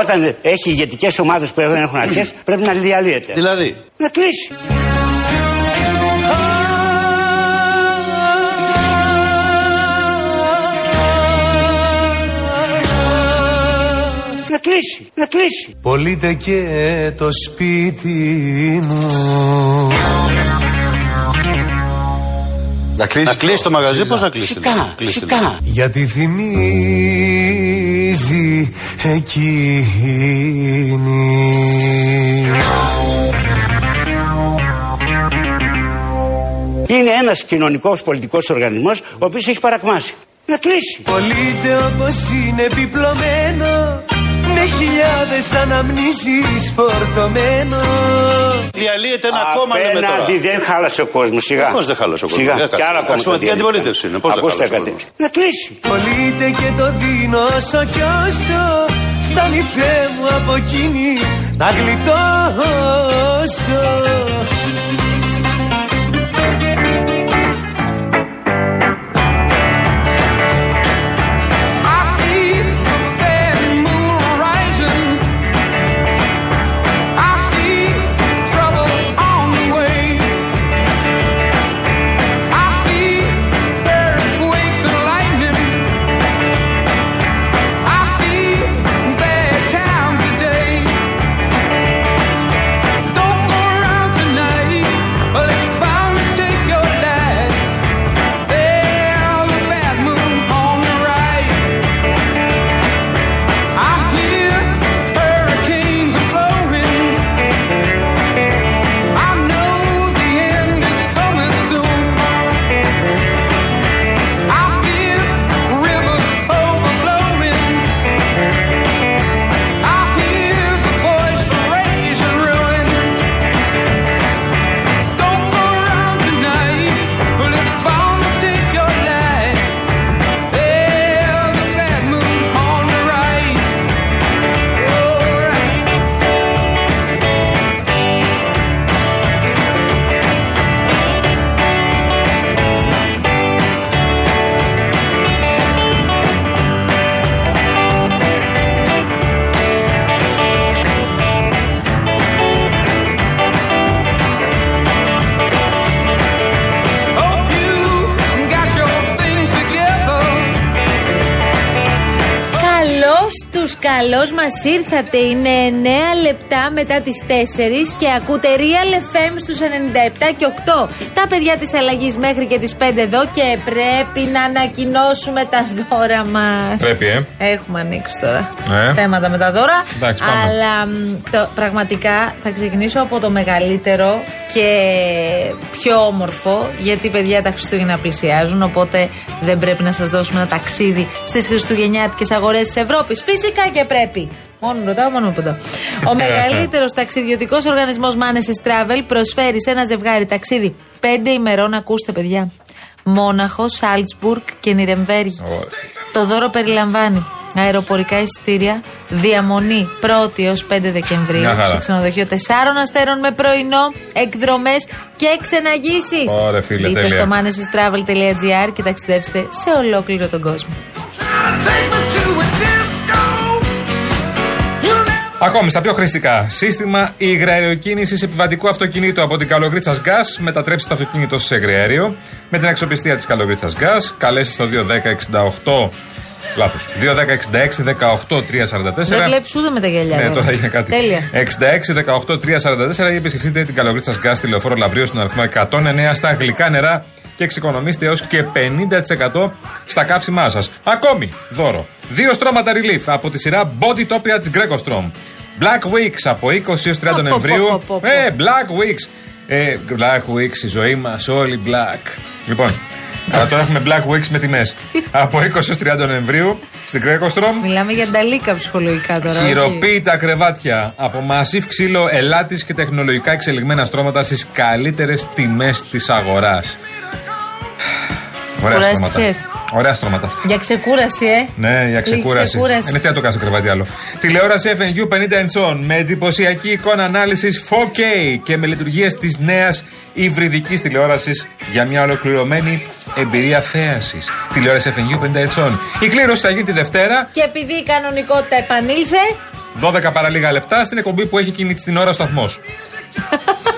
όταν έχει ηγετικές ομάδες που δεν έχουν αρχές, πρέπει να διαλύεται. Δηλαδή; Να κλείσει. Να κλείσει, να κλείσει. Πολύτε και το σπίτι μου Να κλείσει, να κλείσει το μαγαζί, πώς να κλείσει. Φυσικά, δηλαδή; Κλείσει, φυσικά. Γιατί θυμίζει εκείνη Είναι ένας κοινωνικός πολιτικός οργανισμός ο οποίος έχει παρακμάσει. Να κλείσει. Πολύτε όπως είναι επιπλωμένο Με χιλιάδες αναμνήσεις φορτωμένο Διαλύεται ένα κόμμα λέμε τώρα. Απέναντι δεν χάλασε ο κόσμος. Σιγά. Πώς δεν χάλασε ο κόσμος, Σιγά. δεν Και άλλα χάλασε. κόμματα Αξιωματική διαλύθηκαν. αντιπολίτευση είναι. Πώς δεν Ακούστε χάλασε ο κάτι. κόσμος. Να κλείσει. Πολύτε και το δίνω όσο κι όσο Φτάνει Θεέ μου από εκείνη να γλιτώσω καλώ μας ήρθατε. Είναι 9 λεπτά μετά τις 4 και ακούτε Real FM στους 97 και 8. Τα παιδιά της αλλαγής μέχρι και τις 5 εδώ και πρέπει να ανακοινώσουμε τα δώρα μας. Πρέπει, ε. Έχουμε ανοίξει τώρα Ε. θέματα με τα δώρα. Εντάξει, πάμε. αλλά μ, το, πραγματικά θα ξεκινήσω από το μεγαλύτερο και πιο όμορφο, γιατί παιδιά τα Χριστούγεννα πλησιάζουν. Οπότε δεν πρέπει να σας δώσουμε ένα ταξίδι στις Χριστουγεννιάτικες αγορές της Ευρώπης. Φυσικά και πρέπει. Μόνο ρωτάω, μόνο ποτέ. Ο μεγαλύτερος ταξιδιωτικός οργανισμός Manes Travel προσφέρει σε ένα ζευγάρι ταξίδι 5 ημερών. Ακούστε, παιδιά. Μόναχο, Σάλτσμπουργκ και Νιρεμβέργη. Το δώρο περιλαμβάνει αεροπορικά εισιτήρια, διαμονή 1η έως 5 Δεκεμβρίου Μια χαρά. σε ξενοδοχείο 4 αστέρων με πρωινό, εκδρομές και ξεναγήσεις. Ωραία, φίλε, Μπείτε τέλεια. στο manesestravel.gr και ταξιδέψτε σε ολόκληρο τον κόσμο. Ακόμη στα πιο χρηστικά. Σύστημα υγραεριοκίνηση επιβατικού αυτοκινήτου από την Καλογρίτσας Gas. Μετατρέψτε το αυτοκίνητο σε υγραέριο. Με την αξιοπιστία της Καλογρίτσας Gas. Καλέστε στο 21068. Λάθος. 21066 18 344. Δεν βλέπεις ούτε με τα γυαλιά. Ναι, τώρα. τώρα έγινε κάτι. Τέλεια. 66 18 344 ή επισκεφτείτε την Καλογρίτσα Gas στη λεωφόρο Λαβρίου στον αριθμό 109 στα γλυκά νερά και εξοικονομήστε έως και 50% στα καύσιμά σας. Ακόμη, δώρο. Δύο στρώματα relief από τη σειρά Body Topia της Grecostrom. Black Weeks από 20 έως 30 πω, πω, Νοεμβρίου. πω, πω, πω. Ε, Black Weeks. Ε, Black Weeks, η ζωή μας, όλοι black. Λοιπόν, αλλά τώρα έχουμε Black Weeks με τιμές. από 20 έως 30 Νοεμβρίου στην Grecostrom. Μιλάμε για νταλίκα ψυχολογικά τώρα. όχι; Χειροποίητα κρεβάτια από μασίφ ξύλο ελάτη και τεχνολογικά εξελιγμένα στρώματα στις καλύτερες τιμές της αγοράς. Ωραία στρώματα. Κουράστηκες; Ωραία στρώματα αυτά. Για ξεκούραση, ε. Ναι, για Λίγη ξεκούραση. ξεκούραση. Ε, ναι, τι να το κάνω στο κρεβάτι άλλο. Τηλεόραση FNU 50 inch με εντυπωσιακή εικόνα ανάλυσης 4K και με λειτουργίες της νέας υβριδικής τηλεόρασης για μια ολοκληρωμένη εμπειρία θέασης. Τηλεόραση FNU 50 inch Η κλήρωση θα γίνει τη Δευτέρα. Και επειδή η κανονικότητα επανήλθε, 12 παρά λίγα λεπτά στην εκπομπή που έχει εκείνη την ώρα ο σταθμός.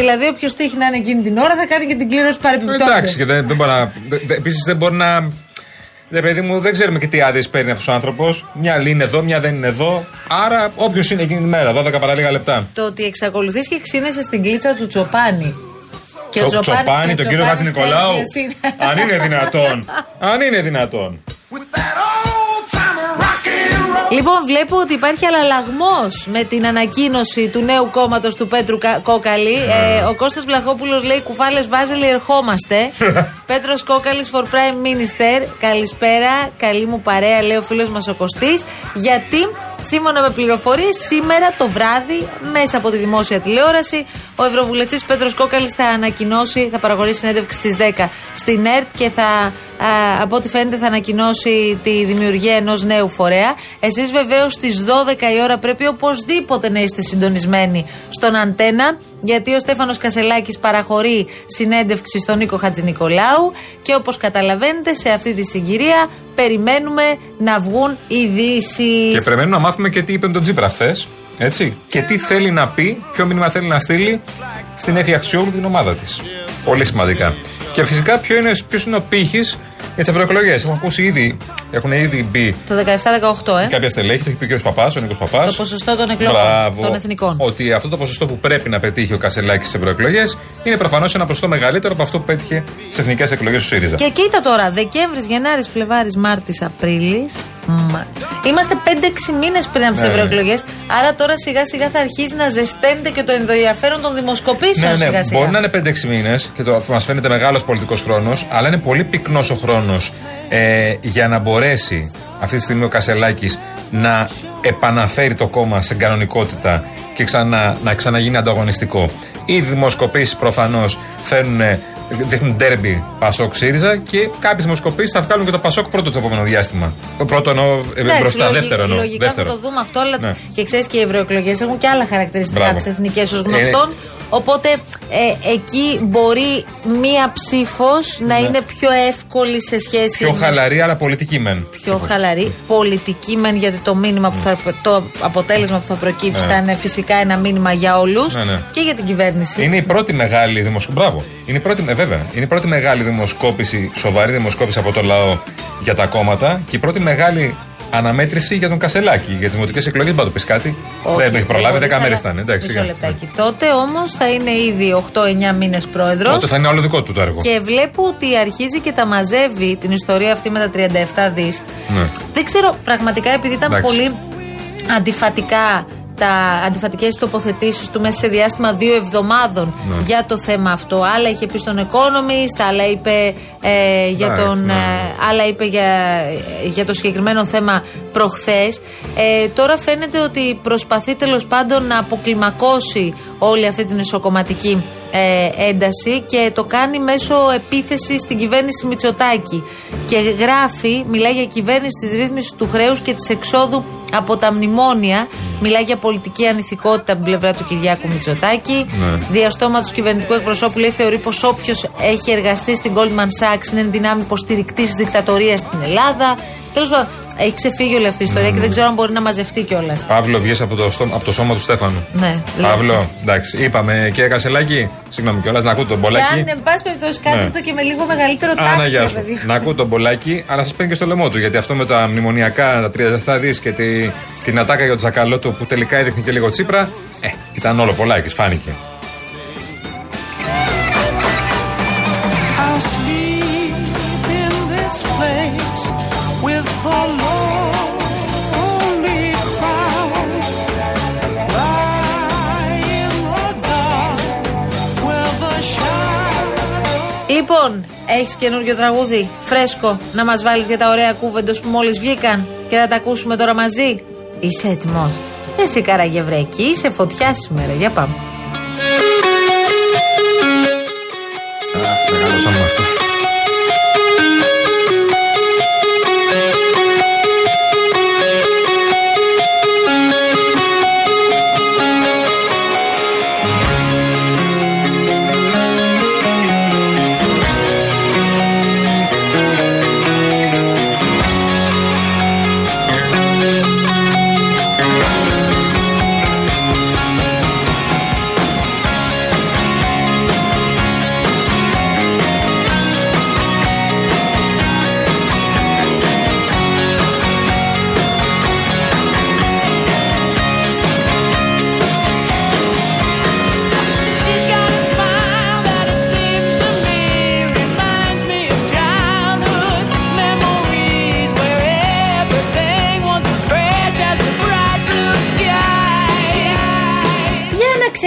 Δηλαδή, όποιος τύχει να είναι εκείνη την ώρα θα κάνει και την κλήρωση παρεμπιπτόντω. Εντάξει, και δεν, δεν μπορεί να. Επίσης δεν μπορεί να. Ρε παιδί μου, δεν ξέρουμε και τι άδειες παίρνει αυτός ο άνθρωπος. Μια άλλη είναι εδώ, μια δεν είναι εδώ. Άρα, όποιος είναι εκείνη τη μέρα, 12 παρά λίγα λεπτά. Το ότι εξακολουθείς και ξύνεσαι στην κλίτσα του Τσοπάνη. Και Το ο Τσοπάνη- Τσοπάνη, και ο τον κύριο Χατζη Τσοπάνης Νικολάου. ξέρεις ποιος είναι. Αν είναι δυνατόν. Αν είναι δυνατόν. Λοιπόν, βλέπω ότι υπάρχει αλλαλαγμός με την ανακοίνωση του νέου κόμματος του Πέτρου Κα- Κόκαλη. Ε, ο Κώστας Βλαχόπουλος λέει: Κουφάλες Βάζελοι, ερχόμαστε. Πέτρος Κόκαλης for Prime Minister. Καλησπέρα, καλή μου παρέα, λέει ο φίλος μας ο Κωστής. Γιατί Σύμφωνα με πληροφορίε, σήμερα το βράδυ, μέσα από τη δημόσια τηλεόραση, ο Ευρωβουλευτής Πέτρος Κόκαλης θα ανακοινώσει, θα παραγωγήσει συνέντευξη στις 10 στην ΕΡΤ και θα, α, από ό,τι φαίνεται, θα ανακοινώσει τη δημιουργία ενός νέου φορέα. Εσείς βεβαίως στις 12 η ώρα πρέπει οπωσδήποτε να είστε συντονισμένοι στον αντένα, γιατί ο Στέφανος Κασελάκης παραχωρεί συνέντευξη στον Νίκο Χατζηνικολάου και όπως καταλαβαίνετε, σε αυτή τη συγκυρία περιμένουμε να βγουν ειδήσει. Και περιμένουμε να μάθουμε και τι είπε με τον Τζίπρα χθες. Έτσι. Και τι θέλει να πει, ποιο μήνυμα θέλει να στείλει στην Εφη Αξιόγλου την ομάδα της. Πολύ σημαντικά. Και φυσικά ποιο είναι, ποιος είναι ο πύχης για τις ευρωεκλογές. Έχουμε ακούσει ήδη, έχουν ήδη μπει Το 17-18, ε. κάποια στελέχη, το έχει πει ο κ. Παπάς, ο Νίκος Παπάς. Το ποσοστό των εκλογών, των εθνικών. Ότι αυτό το ποσοστό που πρέπει να πετύχει ο Κασελάκης στις ευρωεκλογές είναι προφανώς ένα ποσοστό μεγαλύτερο από αυτό που πέτυχε στι εθνικές εκλογές του ΣΥΡΙΖΑ. Και κοίτα τώρα, Δεκέμβρης, Γενάρης, Φλεβάρης, Μάρτης, Απρίλης. Είμαστε 5-6 μήνες πριν από τις Ναι, ναι. ευρωεκλογές. Άρα τώρα σιγά σιγά θα αρχίσει να ζεσταίνεται και το ενδιαφέρον των δημοσκοπήσεων Ναι, ναι, σιγά σιγά. μπορεί να είναι 5-6 μήνες και το μας φαίνεται μεγάλος πολιτικός χρόνος, αλλά είναι πολύ πυκνός ο χρόνο ε, για να μπορέσει αυτή τη στιγμή ο Κασελάκης να επαναφέρει το κόμμα σε κανονικότητα και ξανά, να ξαναγίνει ανταγωνιστικό. Οι δημοσκοπήσεις προφανώς φέρνουν. Δείχνουν ντέρμπι Πασόκ ΣΥΡΙΖΑ και κάποιε δημοσκοπήσεις θα βγάλουν και το Πασόκ πρώτο το επόμενο διάστημα. Το πρώτο εννοώ ε, Εντάξει, μπροστά, λογι- δεύτερο εννοώ. Λογικά δεύτερο. θα το δούμε αυτό, αλλά Ναι. και ξέρεις και οι ευρωεκλογές έχουν και άλλα χαρακτηριστικά Μπράβο. από τις εθνικές ως Ε, γνωστόν. Οπότε ε, εκεί μπορεί μία ψήφος να είναι πιο εύκολη σε σχέση Ναι. Πιο με- χαλαρή, αλλά πολιτική μεν. πιο χαλαρή. Πολιτική μεν, γιατί το μήνυμα που θα, το αποτέλεσμα που θα προκύψει Ναι. θα είναι φυσικά ένα μήνυμα για όλους Ναι, ναι. και για την κυβέρνηση. Είναι η πρώτη μεγάλη δημοσκόπηση. Μπράβο. Είναι η πρώτη, ε, βέβαια. Είναι η πρώτη μεγάλη δημοσκόπηση, σοβαρή δημοσκόπηση από το λαό για τα κόμματα και η πρώτη μεγάλη αναμέτρηση για τον Κασελάκη. Για τις δημοτικές εκλογές, μπορεί να το πεις κάτι. Όχι, δεν έχει προλάβει, μπορείς, 10 μέρες αλλά- ήταν. Εντάξει, Μισό σιγά. λεπτάκι. Τότε όμως θα είναι ήδη 8-9 μήνες πρόεδρος. Τότε θα είναι όλο δικό του το έργο. Και βλέπω ότι αρχίζει και τα μαζεύει την ιστορία αυτή με τα 37 δις. Ναι. Δεν ξέρω, πραγματικά επειδή ήταν Εντάξει. πολύ αντιφατικά τα αντιφατικές τοποθετήσεις του μέσα σε διάστημα δύο εβδομάδων Ναι. για το θέμα αυτό. Άλλα είχε πει στον Economist, άλλα είπε, ε, για, Εντάξει, τον, ναι. ε, άλλα είπε για, για το συγκεκριμένο θέμα προχθές. Ε, τώρα φαίνεται ότι προσπαθεί τέλος πάντων να αποκλιμακώσει όλη αυτή την ισοκομματική ε, ένταση και το κάνει μέσω επίθεση στην κυβέρνηση Μητσοτάκη. Και γράφει, μιλάει για κυβέρνηση της ρύθμισης του χρέους και της εξόδου από τα μνημόνια. Μιλάει για πολιτική ανηθικότητα από την πλευρά του Κυριάκου Μητσοτάκη. Ναι. Διαστόμα του κυβερνητικού εκπροσώπου λέει θεωρεί πως όποιος έχει εργαστεί στην Goldman Sachs είναι εν δυνάμει υποστηρικτής της δικτατορίας στην Ελλάδα. Τέλος πάντων, έχει ξεφύγει όλη αυτή η ιστορία και δεν ξέρω αν μπορεί να μαζευτεί κιόλας. Παύλο, βγες από το, στόμα- από το σώμα του Στέφανου. Ναι, Παύλο, εντάξει, είπαμε και Κασελάκη. Συγγνώμη κιόλας, να ακούτε τον Και μπολάκι. αν, εν πάση περιπτώσει, κάντε Ναι. το και με λίγο μεγαλύτερο Άνα, τάξη. γεια ρε σου. παιδί μου. Να ακούω τον Μπολάκη, αλλά σας παίρνει και στο λαιμό του. Γιατί αυτό με τα μνημονιακά, τα 37 δις και τη, την ατάκα για τον Τζακαλώτο που τελικά έδειχνε και λίγο τσίπρα, ε, ήταν όλο Πολάκη, φάνηκε. Λοιπόν, έχεις καινούριο τραγούδι, φρέσκο, να μας βάλεις για τα ωραία κούβεντος που μόλις βγήκαν και θα τα ακούσουμε τώρα μαζί; Είσαι έτοιμος; Εσύ καραγευρέκη, είσαι φωτιά σήμερα. Για πάμε. Μεγαλώσαμε με αυτό.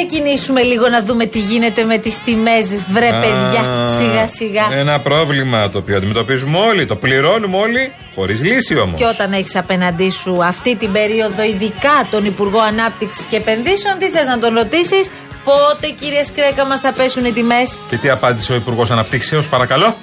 Ξεκινήσουμε λίγο να δούμε τι γίνεται με τις τιμές βρε παιδιά Α, σιγά σιγά Ένα πρόβλημα το οποίο αντιμετωπίζουμε όλοι, το πληρώνουμε όλοι, χωρίς λύση όμως. και όταν έχεις απέναντί σου αυτή την περίοδο ειδικά τον Υπουργό Ανάπτυξης και Επενδύσεων τι θες να τον ρωτήσεις; Πότε κύριε Σκρέκα μας θα πέσουν οι τιμές; Και τι απάντησε ο Υπουργός Αναπτύξεως, παρακαλώ.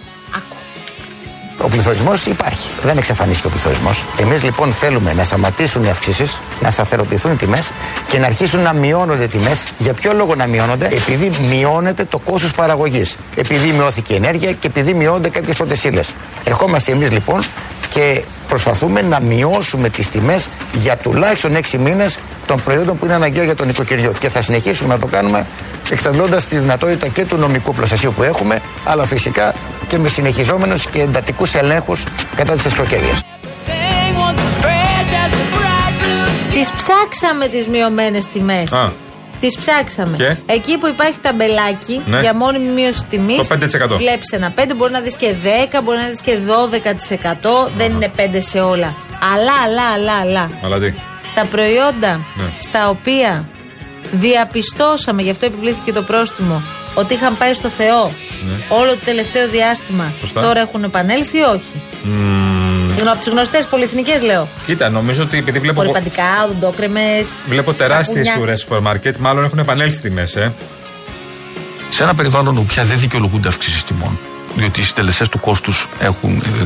Άκου Ο πληθωρισμός υπάρχει. Δεν εξαφανίστηκε ο πληθωρισμός. Εμείς λοιπόν θέλουμε να σταματήσουν οι αυξήσεις, να σταθεροποιηθούν οι τιμές και να αρχίσουν να μειώνονται οι τιμές. Για ποιο λόγο να μειώνονται, επειδή μειώνεται το κόστος παραγωγής. Επειδή μειώθηκε η ενέργεια και επειδή μειώνονται κάποιες πρώτε ύλε. Ερχόμαστε εμείς λοιπόν και προσπαθούμε να μειώσουμε τις τιμές για τουλάχιστον 6 μήνες των προϊόντων που είναι αναγκαία για τον νοικοκυριό. Και θα συνεχίσουμε να το κάνουμε εξαντλώντα τη δυνατότητα και του νομικού προστασίου που έχουμε, αλλά φυσικά και με συνεχιζόμενους και εντατικούς ελέγχους κατά τη εσχροκέρεια. Everything was as fresh as the bright blue sky. Τις ψάξαμε τις μειωμένες τιμές Α. Τις ψάξαμε. Και; Εκεί που υπάρχει ταμπελάκι Ναι. για μόνιμη μείωση τιμής. Το 5%. Βλέπεις ένα 5, μπορεί να δεις και 10, μπορεί να δεις και 12%. Δεν είναι 5 σε όλα. Αλλά, αλλά, αλλά, αλλά. Αλλά τι; Τα προϊόντα Ναι. στα οποία διαπιστώσαμε, γι' αυτό επιβλήθηκε το πρόστιμο, ότι είχαν πάει στο Θεό όλο το τελευταίο διάστημα. Ναι. Σωστά. Τώρα έχουν επανέλθει ή όχι; Μμμ, Από τις γνωστές πολυεθνικές λέω. Κοίτα, νομίζω ότι επειδή βλέπω, Πολυπαντικά, οδοντόκρεμε. βλέπω τεράστιες ουρές σούπερ μάρκετ, μάλλον έχουν επανέλθει τιμέ, ε. σε ένα περιβάλλον όπου πια δεν δικαιολογούνται αυξήσεις τιμών. Διότι οι συντελεστές του κόστους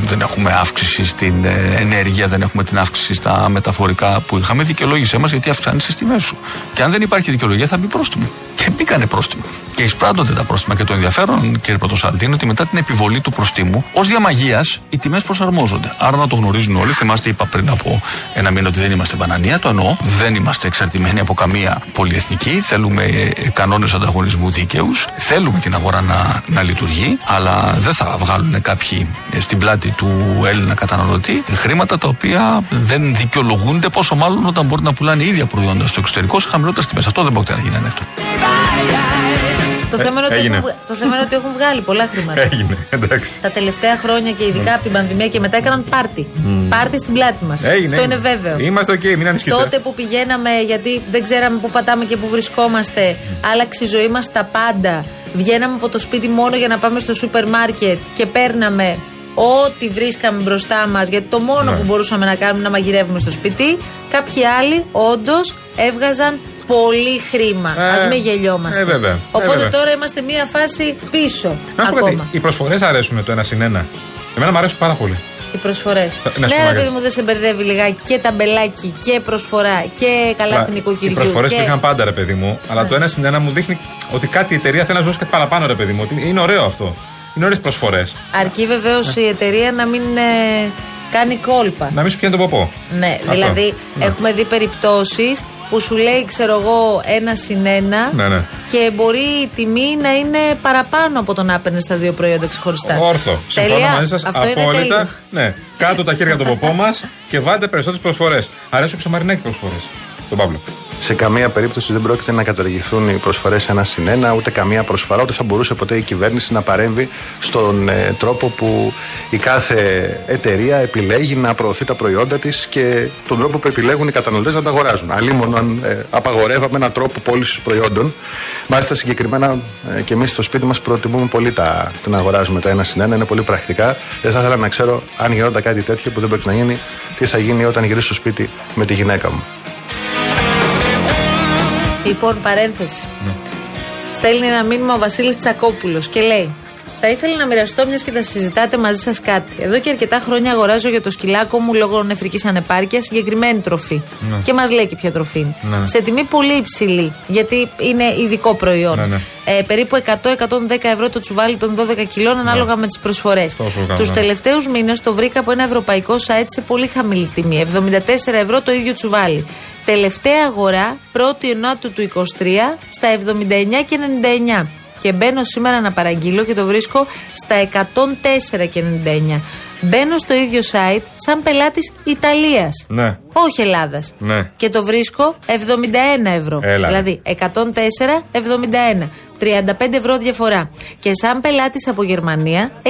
δεν έχουμε αύξηση στην ε, ενέργεια, δεν έχουμε την αύξηση στα μεταφορικά που είχαμε. Δικαιολόγησέ μας γιατί αυξάνεις τις τιμές σου. Και αν δεν υπάρχει δικαιολογία, θα μπει πρόστιμο. Και μπήκανε πρόστιμο. Και εισπράττονται τα πρόστιμα. Και το ενδιαφέρον, κύριε Πρωτοσάλτη, είναι ότι μετά την επιβολή του προστίμου, ως διαμαγεία, οι τιμές προσαρμόζονται. Άρα να το γνωρίζουν όλοι. Θυμάστε, είπα πριν από ένα μήνα ότι δεν είμαστε μπανανία. Το εννοώ. Δεν είμαστε εξαρτημένοι από καμία πολυεθνική. Θέλουμε κανόνες ανταγωνισμού δίκαιους. Θέλουμε την αγορά να, να λειτουργεί. Αλλά δεν θα βγάλουν κάποιοι ε, στην πλάτη του Έλληνα καταναλωτή χρήματα τα οποία δεν δικαιολογούνται. Πόσο μάλλον όταν μπορεί να πουλάνε ίδια προϊόντα στο εξωτερικό σε χαμηλότερες τιμές. Αυτό δεν πρόκειται να γίνει ανέκτο. Το, θέμα είναι ότι έγινε. έχουν, βγα- το θέμα είναι ότι έχουν βγάλει πολλά χρήματα. Έγινε, εντάξει. Τα τελευταία χρόνια και ειδικά από την πανδημία και μετά έκαναν πάρτι. Πάρτι στην πλάτη μας. Έγινε. Αυτό είναι έγινε. βέβαιο. Είμαστε οκ, μην ανησυχείτε. Τότε που πηγαίναμε, γιατί δεν ξέραμε πού πατάμε και πού βρισκόμαστε, άλλαξε η ζωή μας τα πάντα. Βγαίναμε από το σπίτι μόνο για να πάμε στο σούπερ μάρκετ και παίρναμε ό,τι βρίσκαμε μπροστά μας, γιατί το μόνο Ναι. που μπορούσαμε να κάνουμε είναι να μαγειρεύουμε στο σπίτι. Κάποιοι άλλοι όντως έβγαζαν πολύ χρήμα. Ε, Α μην γελιόμαστε. ε, βέβαια. Ε, Οπότε βέβαια. τώρα είμαστε μία φάση πίσω Να σου πω κάτι, ακόμα. οι προσφορές αρέσουν το ένα συν ένα. Εμένα μου αρέσουν πάρα πολύ. Οι προσφορές. Να σου πω Ναι, ρε κάτι. παιδί μου, δεν σε μπερδεύει λιγάκι και ταμπελάκι και προσφορά και καλάθι Οι νοικοκυριού. προσφορές και... υπήρχαν πάντα, ρε παιδί μου. Αλλά το ένα συν ένα μου δείχνει ότι κάτι η εταιρεία θέλει να ζώσει κάτι παραπάνω, ρε παιδί μου. Ότι είναι ωραίο αυτό. Είναι ωραίες προσφορές. Αρκεί βεβαίως η εταιρεία να μην ε, κάνει κόλπα. Να μην σου πιάνει τον ποπό. Ναι, Αυτό. δηλαδή Ναι. έχουμε δει περιπτώσεις που σου λέει, ξέρω εγώ, ένα συν ένα Ναι, ναι. και μπορεί η τιμή να είναι παραπάνω από το να έπαιρνες τα δύο προϊόντα ξεχωριστά. Όρθο. Συμφωνώ Τέλεια. μαζί σας Αυτό είναι τέλειο. απόλυτα. Ναι. Κάτω τα χέρια από τον ποπό μας και βάλτε περισσότερες προσφορές. Αρέσουν και στο Μαρινάκι προσφορές. Τον Παύλο. Σε καμία περίπτωση δεν πρόκειται να καταργηθούν οι προσφορές ένα συν ένα, ούτε καμία προσφορά, ούτε θα μπορούσε ποτέ η κυβέρνηση να παρέμβει στον ε, τρόπο που η κάθε εταιρεία επιλέγει να προωθεί τα προϊόντα της και τον τρόπο που επιλέγουν οι καταναλωτές να τα αγοράζουν. Αλλήμον αν ε, απαγορεύαμε έναν τρόπο πώλησης προϊόντων. Μάλιστα, συγκεκριμένα ε, και εμείς στο σπίτι μας προτιμούμε πολύ τα, το να αγοράζουμε τα ένα συν ένα, είναι πολύ πρακτικά. Δεν θα ήθελα να ξέρω αν γινόταν κάτι τέτοιο που δεν πρέπει να γίνει, τι θα γίνει όταν γυρίσω στο σπίτι με τη γυναίκα μου. Λοιπόν, παρένθεση. Στέλνει ένα μήνυμα ο Βασίλης Τσακόπουλος και λέει: Θα ήθελα να μοιραστώ μιας και τα συζητάτε μαζί σας κάτι. Εδώ και αρκετά χρόνια αγοράζω για το σκυλάκο μου λόγω νεφρικής ανεπάρκειας συγκεκριμένη τροφή. Ναι. Και μας λέει και ποια τροφή είναι. Ναι, ναι. Σε τιμή πολύ υψηλή, γιατί είναι ειδικό προϊόν. Ναι, ναι. Ε, περίπου 100-110 ευρώ το τσουβάλι των 12 κιλών ανάλογα με τις προσφορές. Τόσο κάνω, Τους ναι. τελευταίους μήνες το βρήκα από ένα ευρωπαϊκό site σε πολύ χαμηλή τιμή. 74 ευρώ το ίδιο τσουβάλι. Τελευταία αγορά 1η Ιανουαρίου του 23 στα 79 και 99. Και μπαίνω σήμερα να παραγγείλω και το βρίσκω στα 104 και 99. Μπαίνω στο ίδιο site σαν πελάτης Ιταλίας. Ναι. Όχι Ελλάδας. Ναι. Και το βρίσκω 71 ευρώ. Έλα. Δηλαδή 104-71. 35 ευρώ διαφορά. Και σαν πελάτης από Γερμανία 68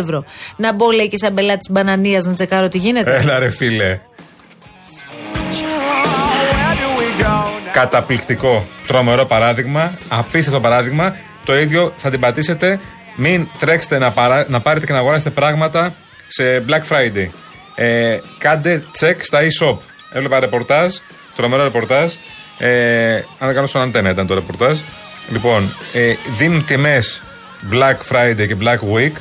ευρώ. Να μπω λέει και σαν πελάτης μπανανίας να τσεκάρω τι γίνεται. Έλα ρε φίλε. Καταπληκτικό. Τρομερό παράδειγμα. Απίστευτο παράδειγμα. Το ίδιο θα την πατήσετε. Μην τρέξετε να, παρά- να πάρετε και να αγοράσετε πράγματα σε Black Friday. Ε, κάντε check στα e-shop. Έβλεπα ρεπορτάζ. Τρομερό ρεπορτάζ. Ε, αν δεν κάνω στον αντένα ήταν το ρεπορτάζ. Λοιπόν, ε, δίνουν τιμές Black Friday και Black Week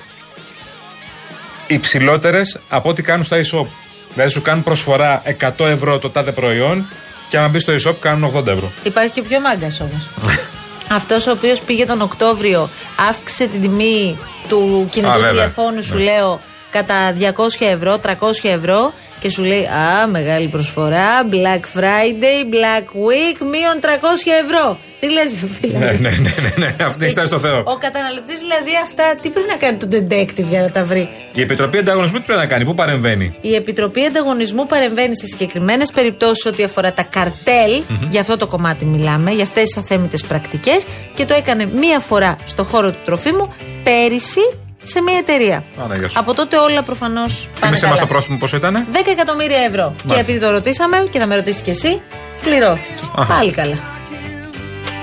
υψηλότερες από ό,τι κάνουν στα e-shop. Δηλαδή σου κάνουν προσφορά 100 ευρώ το τάδε προϊόν και άμα μπει στο e-shop κάνουν 80 ευρώ. Υπάρχει και πιο μάγκα όμω. Αυτός ο οποίος πήγε τον Οκτώβριο, αύξησε την τιμή του κινητού Α, βέβαια. τηλεφώνου, σου Ναι. λέω, κατά 200 ευρώ, 300 ευρώ και σου λέει Α, μεγάλη προσφορά, Black Friday, Black Week, μείον 300 ευρώ. Τι λες, φίλε; ναι, ναι, ναι, ναι, ναι. Αυτή έχει φτάσει στο Θεό. Ο καταναλωτής δηλαδή αυτά τι πρέπει να κάνει το detective για να τα βρει; Η Επιτροπή Ανταγωνισμού τι πρέπει να κάνει, πού παρεμβαίνει; Η Επιτροπή Ανταγωνισμού παρεμβαίνει σε συγκεκριμένες περιπτώσεις ό,τι αφορά τα καρτελ Μμμ. Για αυτό το κομμάτι μιλάμε, για αυτές τις αθέμητες πρακτικές. Και το έκανε μία φορά στο χώρο του τροφίμου πέρυσι σε μία εταιρεία. Παναγία σου. Από τότε όλα προφανώς πάνε Θυμίσαι καλά. μα το πρόστιμο πόσο ήταν. 10 εκατομμύρια ευρώ. Και επειδή το ρωτήσαμε και θα με ρωτήσεις κι εσύ, πληρώθηκε. Αχα. Πάλι καλά.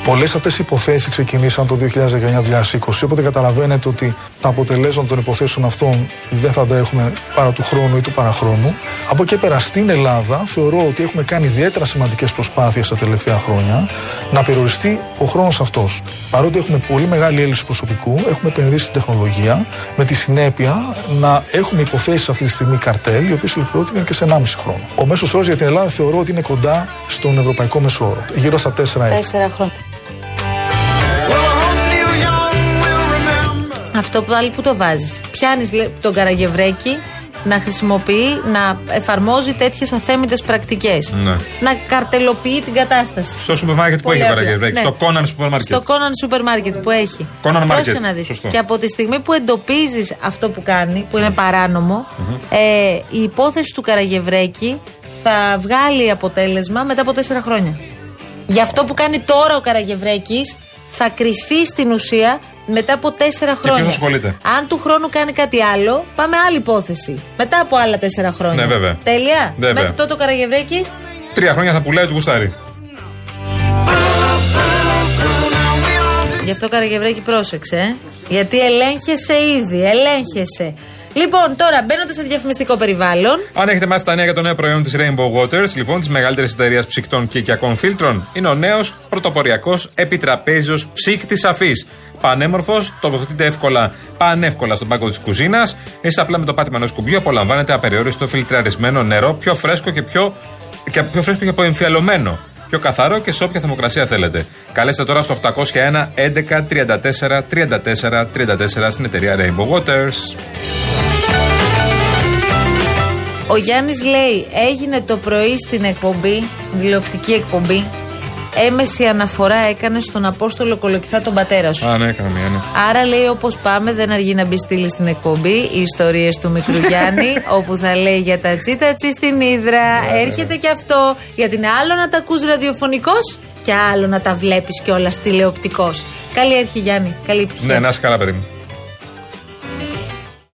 Πολλές αυτές οι υποθέσεις ξεκινήσαν το 2019-2020. Οπότε καταλαβαίνετε ότι τα αποτελέσματα των υποθέσεων αυτών δεν θα τα έχουμε παρά του χρόνου ή του παραχρόνου. Από εκεί και πέρα στην Ελλάδα θεωρώ ότι έχουμε κάνει ιδιαίτερα σημαντικές προσπάθειες τα τελευταία χρόνια να περιοριστεί ο χρόνος αυτός. Παρότι έχουμε πολύ μεγάλη έλλειψη προσωπικού, έχουμε επενδύσει στην τεχνολογία, με τη συνέπεια να έχουμε υποθέσεις αυτή τη στιγμή καρτέλ, οι οποίες ολοκληρώθηκαν και σε 1,5 χρόνο. Ο μέσος όρος για την Ελλάδα θεωρώ ότι είναι κοντά στον ευρωπαϊκό μέσο όρο, γύρω στα 4 έτη. Τέσσερα χρόνια. Αυτό που άλλη που το βάζεις. Πιάνεις τον καραγευρέκι να χρησιμοποιεί, να εφαρμόζει τέτοιες αθέμητες πρακτικές. Ναι. Να καρτελοποιεί την κατάσταση. Στο σούπερ μάρκετ που Πολύ έχει ο απλά. Καραγευρέκη. Ναι. Στο Conan σούπερ μάρκετ. Στο Conan σούπερ μάρκετ που έχει. Conan Πρόσεξε Market. να δεις. Σωστό. Και από τη στιγμή που εντοπίζεις αυτό που κάνει, που είναι παράνομο, Μμμ. ε, η υπόθεση του Καραγευρέκη θα βγάλει αποτέλεσμα μετά από τέσσερα χρόνια. Για αυτό που κάνει τώρα ο Καραγευρέκης θα κρυθεί στην ουσία μετά από τέσσερα ποιος χρόνια. ασχολείται; Αν του χρόνου κάνει κάτι άλλο, πάμε άλλη υπόθεση. Μετά από άλλα τέσσερα χρόνια. Ναι, βέβαια. Τέλεια. Βέβαια. Μέχρι τότε ο Καραγευρέκη Τρία χρόνια θα πουλάει του γουστάρι. Γι' αυτό Καραγευρέκη πρόσεξε. ε. Γιατί ελέγχεσαι ήδη. Ελέγχεσαι. Λοιπόν, τώρα μπαίνοντας σε διαφημιστικό περιβάλλον. Αν έχετε μάθει τα νέα για το νέο προϊόν της Rainbow Waters, λοιπόν, της μεγαλύτερης εταιρείας ψυκτών και οικιακών φίλτρων, είναι ο νέος πρωτοποριακός επιτραπέζιος ψύκτη αφής. Πανέμορφος, τοποθετείται εύκολα, πανεύκολα στον πάγκο της κουζίνας. Εσείς απλά με το πάτημα ενός κουμπιού απολαμβάνετε απεριόριστο φιλτραρισμένο νερό, πιο φρέσκο και πιο, και πιο φρέσκο και αποεμφιαλωμένο. Πιο καθαρό και σε όποια θερμοκρασία θέλετε. Καλέστε τώρα στο 801 11 34 34 34 στην εταιρεία Rainbow Waters. Ο Γιάννης λέει: Έγινε το πρωί στην εκπομπή, στην τηλεοπτική εκπομπή, έμεση αναφορά έκανε στον Απόστολο Κολοκυθά τον πατέρα σου. Α, ναι, έκανα μία, ναι. Άρα λέει όπως πάμε, δεν αργεί να μπει στήλη στην εκπομπή οι ιστορίες του μικρού Γιάννη, όπου θα λέει για τα τσίτα τσι στην Ήδρα. Έρχεται και αυτό, γιατί είναι άλλο να τα ακούς ραδιοφωνικός και άλλο να τα βλέπεις κιόλας τηλεοπτικός. Καλή αρχή, Γιάννη. Καλή επιτυχία. Ναι, να είσαι καλά, παιδί μου.